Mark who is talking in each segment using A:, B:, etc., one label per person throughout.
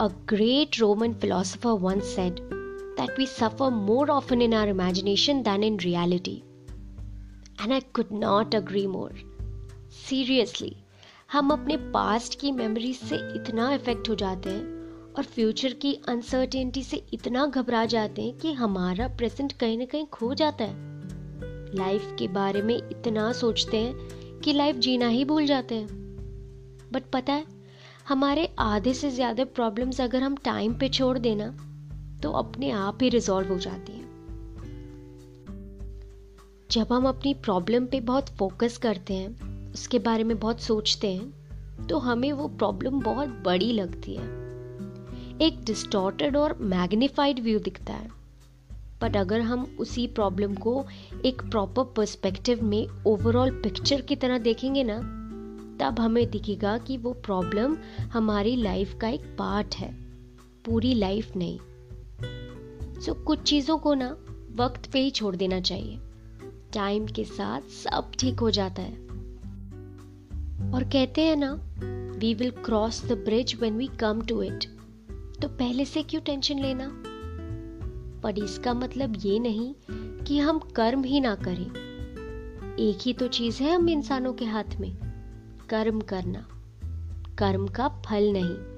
A: A great Roman philosopher once said that we suffer more often in our imagination than in reality. And I could not agree more. Seriously, हम अपने past की memories से इतना effect हो जाते हैं और फ्यूचर की अनसर्टेनिटी से इतना घबरा जाते हैं कि हमारा प्रेजेंट कहीं ना कहीं खो जाता है लाइफ के बारे में इतना सोचते हैं कि लाइफ जीना ही भूल जाते हैं बट पता है हमारे आधे से ज़्यादा प्रॉब्लम्स अगर हम टाइम पे छोड़ देना तो अपने आप ही रिजॉल्व हो जाती हैं। जब हम अपनी प्रॉब्लम पे बहुत फोकस करते हैं, उसके बारे में बहुत सोचते हैं तो हमें वो प्रॉब्लम बहुत बड़ी लगती है। एक डिस्टॉर्टेड और मैग्नीफाइड व्यू दिखता है। बट अगर हम उसी प्रॉब्लम को एक प्रॉपर पर्सपेक्टिव में ओवरऑल पिक्चर की तरह देखेंगे ना तब हमें दिखेगा कि वो प्रॉब्लम हमारी लाइफ का एक पार्ट है पूरी लाइफ नहीं। सो so, कुछ चीज़ों को ना वक्त पे ही छोड़ देना चाहिए। टाइम के साथ सब ठीक हो जाता है। और कहते हैं ना we will cross the bridge when we come to it तो पहले से क्यों टेंशन लेना? पर इसका मतलब ये नहीं कि हम कर्म ही ना करें। एक ही तो चीज़ है हम इंसानों के हाथ में। कर्म करना। कर्म का फल नहीं।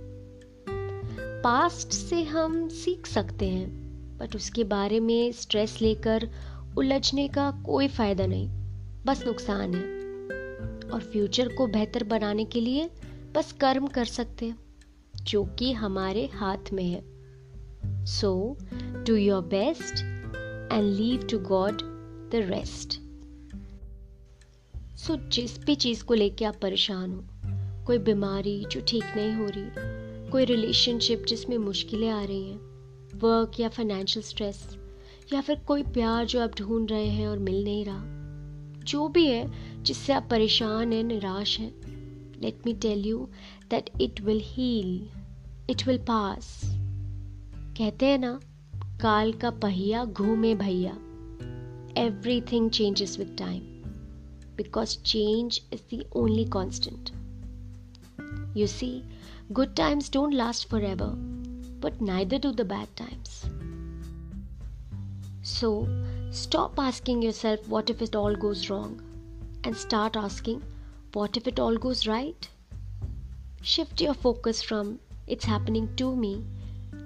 A: पास्ट से हम सीख सकते हैं बट उसके बारे में स्ट्रेस लेकर उलझने का कोई फ़ायदा नहीं। बस नुकसान है। और फ्यूचर को बेहतर बनाने के लिए बस कर्म कर सकते हैं, जो कि हमारे हाथ में है। So do your best and leave to god the rest so जिस भी चीज़ को लेके आप परेशान हो, कोई बीमारी जो ठीक नहीं हो रही, कोई रिलेशनशिप जिसमें मुश्किलें आ रही हैं वर्क या फाइनेंशियल स्ट्रेस या फिर कोई प्यार जो आप ढूंढ रहे हैं और मिल नहीं रहा, जो भी है जिससे आप परेशान हैं, निराश हैं let me tell you that it will heal it will pass कहते हैं ना, काल का पहिया घूमे भैया everything changes with time because change is the only constant. You see, good times don't last forever, but neither do the bad times. So, stop asking yourself what if it all goes wrong and start asking what if it all goes right? Shift your focus from it's happening to me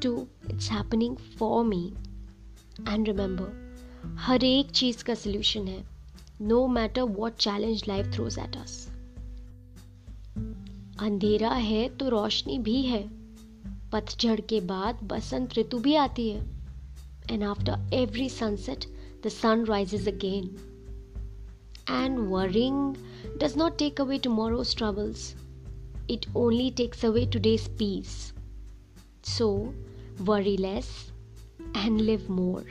A: to it's happening for me. And remember, हर एक चीज़ का solution है No matter what challenge life throws at us अंधेरा है तो रोशनी भी है पतझड़ के बाद बसंत ऋतु भी आती है and after every sunset the sun rises again and worrying does not take away tomorrow's troubles it only takes away today's peace. So, worry less and live more.